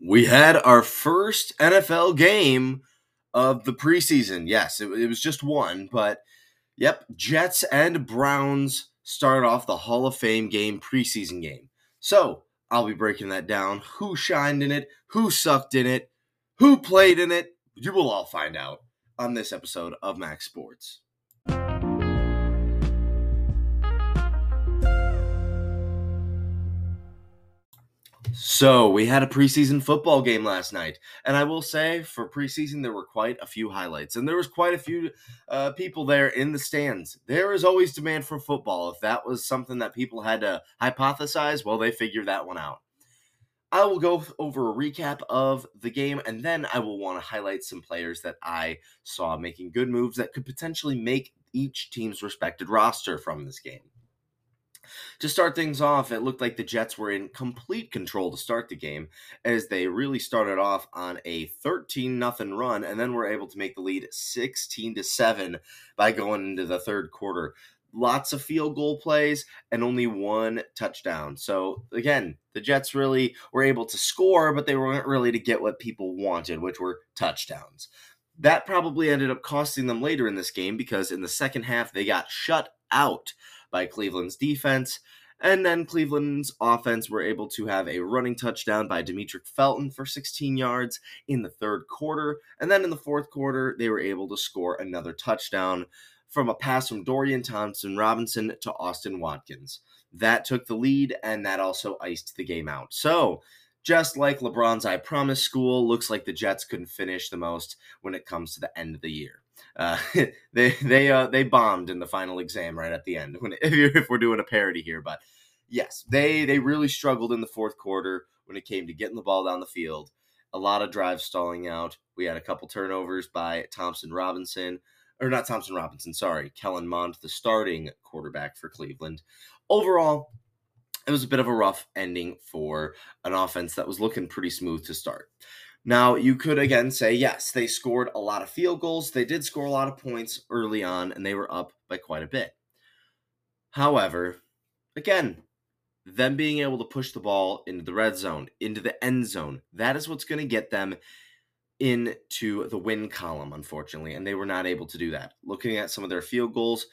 we had our first NFL game of the preseason. Yes, it, it, was just one, but yep, Jets and Browns start off the Hall of Fame game preseason game. So I'll be breaking that down. Who shined in it? Who sucked in it? Who played in it? You will all find out on this episode of Max'd Sports. So, we had a preseason football game last night, and I will say for preseason there were quite a few highlights, and there was quite a few uh, people there in the stands. There is always demand for football. If that was something that people had to hypothesize, well, they figured that one out. I will go over a recap of the game, and then I will want to highlight some players that I saw making good moves that could potentially make each team's respected roster from this game. To start things off, it looked like the Jets were in complete control to start the game as they really started off on a 13 nothing run and then were able to make the lead 16 to 7 by going into the third quarter. Lots of field goal plays and only one touchdown. So again, the Jets really were able to score, but they weren't really to get what people wanted, which were touchdowns. That probably ended up costing them later in this game because in the second half they got shut out by Cleveland's defense. And then Cleveland's offense were able to have a running touchdown by Demetric Felton for 16 yards in the third quarter. And then in the fourth quarter, they were able to score another touchdown from a pass from Dorian Thompson Robinson to Austin Watkins. That took the lead, and that also iced the game out. So, just like LeBron's I Promise School, looks like the Jets couldn't finish the most when it comes to the end of the year. Uh, they they uh, they bombed in the final exam right at the end. When if, if we're doing a parody here, but yes, they they really struggled in the fourth quarter when it came to getting the ball down the field. A lot of drives stalling out. We had a couple turnovers by Thompson Robinson, or not Thompson Robinson, sorry, Kellen Mond, the starting quarterback for Cleveland. Overall, it was a bit of a rough ending for an offense that was looking pretty smooth to start. Now, you could again say, yes, they scored a lot of field goals. They did score a lot of points early on, and they were up by quite a bit. However, again, them being able to push the ball into the red zone, into the end zone, that is what's going to get them into the win column, unfortunately. And they were not able to do that. Looking at some of their field goals,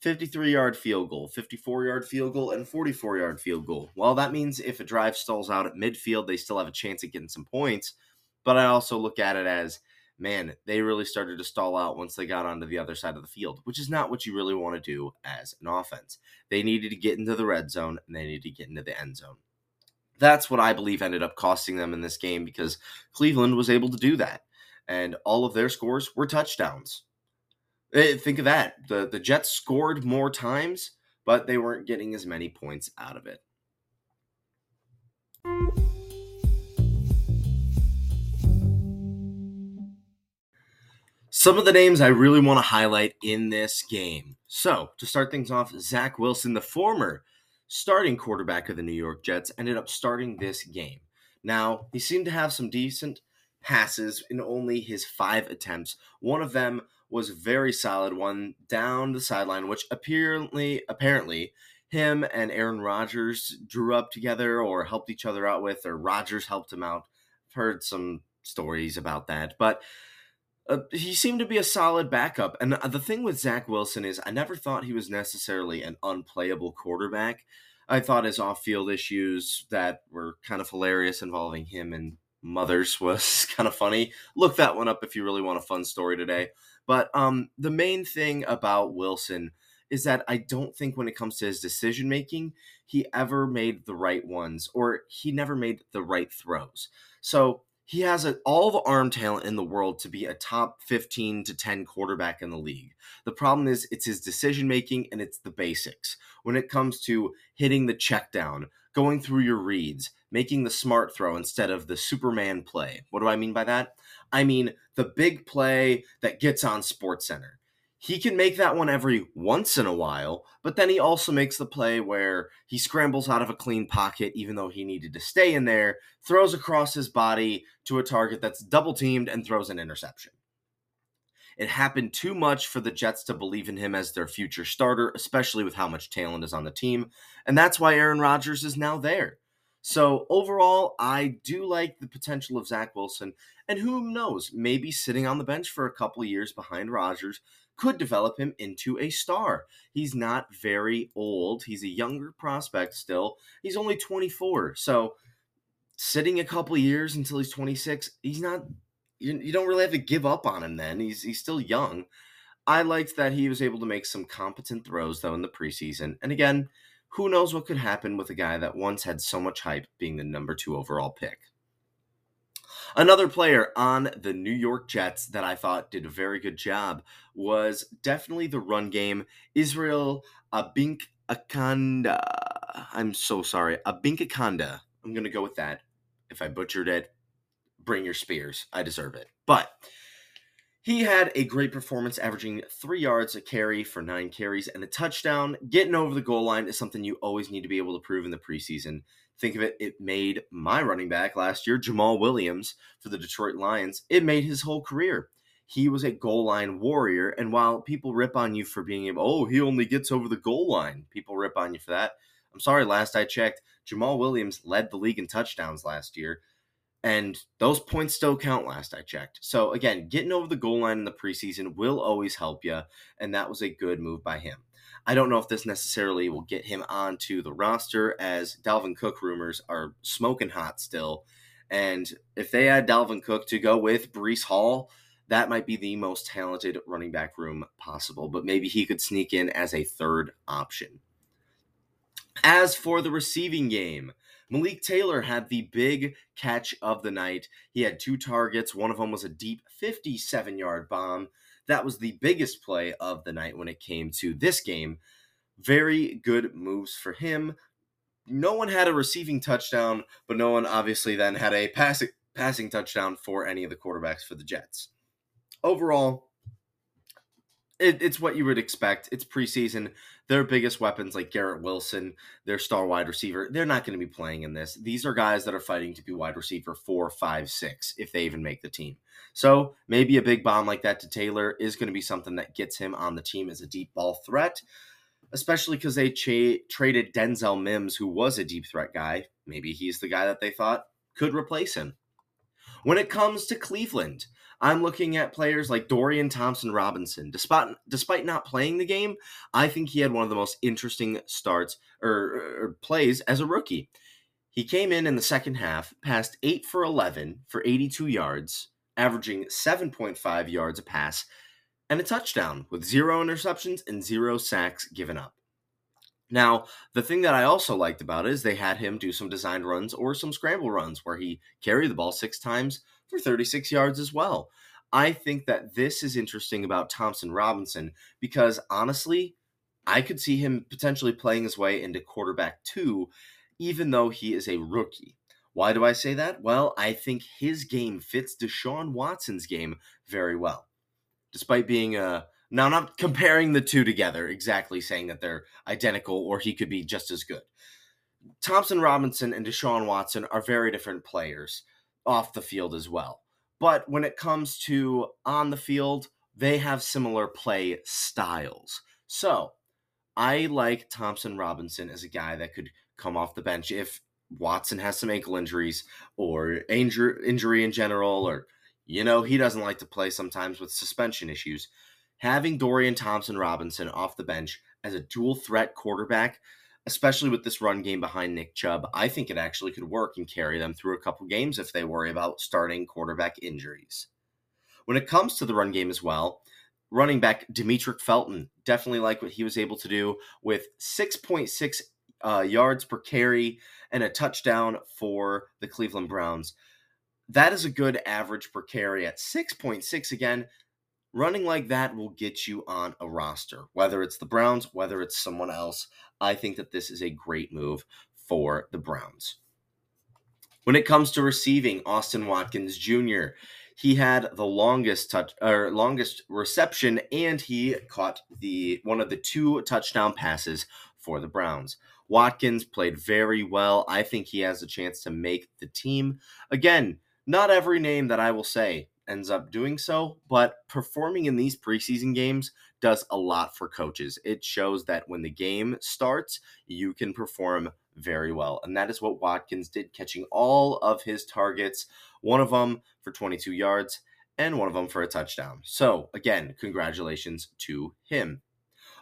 53 yard field goal, 54 yard field goal, and 44 yard field goal. Well, that means if a drive stalls out at midfield, they still have a chance at getting some points. But I also look at it as, man, they really started to stall out once they got onto the other side of the field, which is not what you really want to do as an offense. They needed to get into the red zone and they needed to get into the end zone. That's what I believe ended up costing them in this game because Cleveland was able to do that. And all of their scores were touchdowns. Eh, think of that. The, the Jets scored more times, but they weren't getting as many points out of it. Some of the names I really want to highlight in this game. So, to start things off, Zach Wilson, the former starting quarterback of the New York Jets, ended up starting this game. Now, he seemed to have some decent passes in only his five attempts. One of them was very solid one down the sideline, which apparently apparently him and Aaron Rodgers drew up together or helped each other out with, or Rodgers helped him out. I've heard some stories about that, but uh, he seemed to be a solid backup. And the thing with Zach Wilson is, I never thought he was necessarily an unplayable quarterback. I thought his off field issues that were kind of hilarious involving him and mothers was kind of funny. Look that one up if you really want a fun story today. But um, the main thing about Wilson is that I don't think when it comes to his decision making, he ever made the right ones or he never made the right throws. So he has a, all the arm talent in the world to be a top 15 to 10 quarterback in the league. The problem is it's his decision making and it's the basics. When it comes to hitting the check down, going through your reads, making the smart throw instead of the Superman play. What do I mean by that? I mean the big play that gets on Sports Center he can make that one every once in a while, but then he also makes the play where he scrambles out of a clean pocket, even though he needed to stay in there, throws across his body to a target that's double teamed, and throws an interception. It happened too much for the Jets to believe in him as their future starter, especially with how much talent is on the team, and that's why Aaron Rodgers is now there. So overall, I do like the potential of Zach Wilson, and who knows, maybe sitting on the bench for a couple years behind Rodgers could develop him into a star. He's not very old. He's a younger prospect still. He's only 24. So sitting a couple years until he's 26, he's not you, you don't really have to give up on him then. He's he's still young. I liked that he was able to make some competent throws though in the preseason. And again, who knows what could happen with a guy that once had so much hype being the number 2 overall pick. Another player on the New York Jets that I thought did a very good job was definitely the run game. Israel Abink Akanda. I'm so sorry. Abanikanda. I'm going to go with that. If I butchered it, bring your spears. I deserve it. But he had a great performance, averaging three yards a carry for nine carries and a touchdown. Getting over the goal line is something you always need to be able to prove in the preseason. Think of it, it made my running back last year, Jamaal Williams, for the Detroit Lions, it made his whole career. He was a goal line warrior. And while people rip on you for being able, oh, he only gets over the goal line, people rip on you for that. I'm sorry, last I checked, Jamaal Williams led the league in touchdowns last year. And those points still count last I checked. So, again, getting over the goal line in the preseason will always help you. And that was a good move by him. I don't know if this necessarily will get him onto the roster as Dalvin Cook rumors are smoking hot still. And if they add Dalvin Cook to go with Breece Hall, that might be the most talented running back room possible. But maybe he could sneak in as a third option. As for the receiving game, Malik Taylor had the big catch of the night. He had two targets. One of them was a deep 57 yard bomb. That was the biggest play of the night when it came to this game. Very good moves for him. No one had a receiving touchdown, but no one obviously then had a passing passing touchdown for any of the quarterbacks for the Jets. Overall, it, it's what you would expect. It's preseason. Their biggest weapons, like Garrett Wilson, their star wide receiver, they're not going to be playing in this. These are guys that are fighting to be wide receiver four, five, six, if they even make the team. So maybe a big bomb like that to Taylor is going to be something that gets him on the team as a deep ball threat, especially because they cha- traded Denzel Mims, who was a deep threat guy. Maybe he's the guy that they thought could replace him. When it comes to Cleveland, I'm looking at players like Dorian Thompson Robinson. Despite despite not playing the game, I think he had one of the most interesting starts or, or plays as a rookie. He came in in the second half, passed 8 for 11 for 82 yards, averaging 7.5 yards a pass and a touchdown with zero interceptions and zero sacks given up. Now, the thing that I also liked about it is they had him do some designed runs or some scramble runs where he carried the ball six times for 36 yards as well. I think that this is interesting about Thompson Robinson because honestly, I could see him potentially playing his way into quarterback two, even though he is a rookie. Why do I say that? Well, I think his game fits Deshaun Watson's game very well. Despite being a now, I'm not comparing the two together, exactly saying that they're identical or he could be just as good. Thompson Robinson and Deshaun Watson are very different players off the field as well. But when it comes to on the field, they have similar play styles. So I like Thompson Robinson as a guy that could come off the bench if Watson has some ankle injuries or injury, in general, or, you know, he doesn't like to play sometimes with suspension issues. Having Dorian Thompson Robinson off the bench as a dual threat quarterback especially with this run game behind Nick Chubb, I think it actually could work and carry them through a couple games if they worry about starting quarterback injuries. When it comes to the run game as well, running back Demetric Felton definitely like what he was able to do with 6.6 uh, yards per carry and a touchdown for the Cleveland Browns. That is a good average per carry at 6.6 again. Running like that will get you on a roster, whether it's the Browns, whether it's someone else. I think that this is a great move for the Browns. When it comes to receiving, Austin Watkins Jr. He had the longest touch or longest reception, and he caught the one of the two touchdown passes for the Browns. Watkins played very well. I think he has a chance to make the team. Again, not every name that I will say ends up doing so, but performing in these preseason games does a lot for coaches. It shows that when the game starts, you can perform very well. And that is what Watkins did, catching all of his targets, one of them for 22 yards and one of them for a touchdown. So, again, congratulations to him.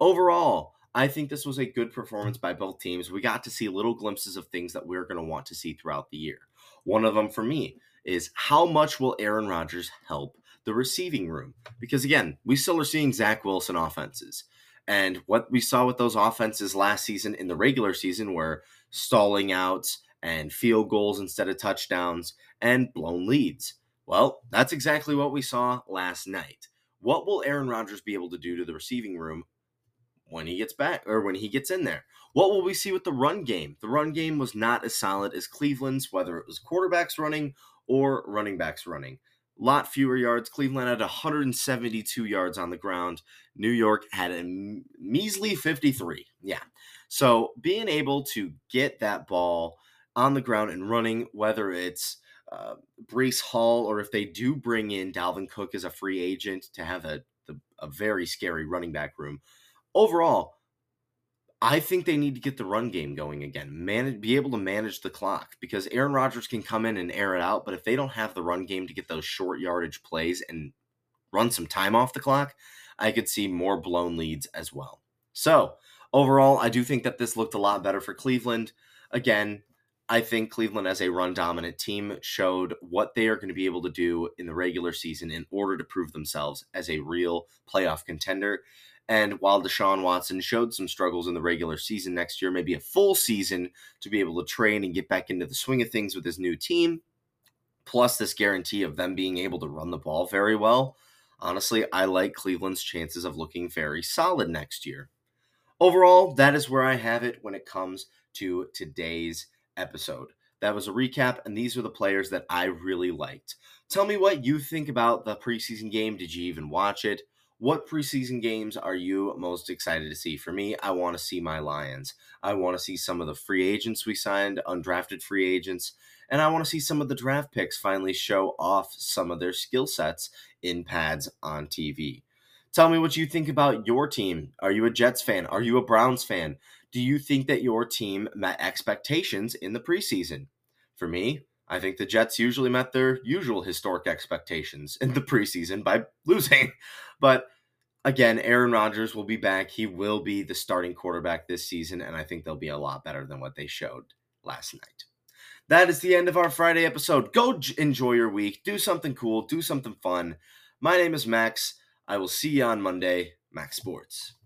Overall, I think this was a good performance by both teams. We got to see little glimpses of things that we're going to want to see throughout the year. One of them for me is how much will Aaron Rodgers help the receiving room? Because again, we still are seeing Zach Wilson offenses. And what we saw with those offenses last season in the regular season were stalling outs and field goals instead of touchdowns and blown leads. Well, that's exactly what we saw last night. What will Aaron Rodgers be able to do to the receiving room when he gets back or when he gets in there? What will we see with the run game? The run game was not as solid as Cleveland's, whether it was quarterbacks running or running backs running. Lot fewer yards. Cleveland had 172 yards on the ground. New York had a measly 53. Yeah. So being able to get that ball on the ground and running, whether it's uh, Breece Hall, or if they do bring in Dalvin Cook as a free agent to have a, a very scary running back room. Overall, I think they need to get the run game going again. Manage, be able to manage the clock because Aaron Rodgers can come in and air it out, but if they don't have the run game to get those short yardage plays and run some time off the clock, I could see more blown leads as well. So overall, I do think that this looked a lot better for Cleveland. Again, I think Cleveland as a run dominant team showed what they are going to be able to do in the regular season in order to prove themselves as a real playoff contender. And while Deshaun Watson showed some struggles in the regular season next year, maybe a full season to be able to train and get back into the swing of things with his new team, plus this guarantee of them being able to run the ball very well, honestly, I like Cleveland's chances of looking very solid next year. Overall, that is where I have it when it comes to today's episode. That was a recap, and these are the players that I really liked. Tell me what you think about the preseason game. Did you even watch it? What preseason games are you most excited to see? For me, I want to see my Lions. I want to see some of the free agents we signed, undrafted free agents, and I want to see some of the draft picks finally show off some of their skill sets in pads on TV. Tell me what you think about your team. Are you a Jets fan? Are you a Browns fan? Do you think that your team met expectations in the preseason? For me, I think the Jets usually met their usual historic expectations in the preseason by losing. But again, Aaron Rodgers will be back. He will be the starting quarterback this season, and I think they'll be a lot better than what they showed last night. That is the end of our Friday episode. Go enjoy your week. Do something cool. Do something fun. My name is Max. I will see you on Monday. Max'd Sports.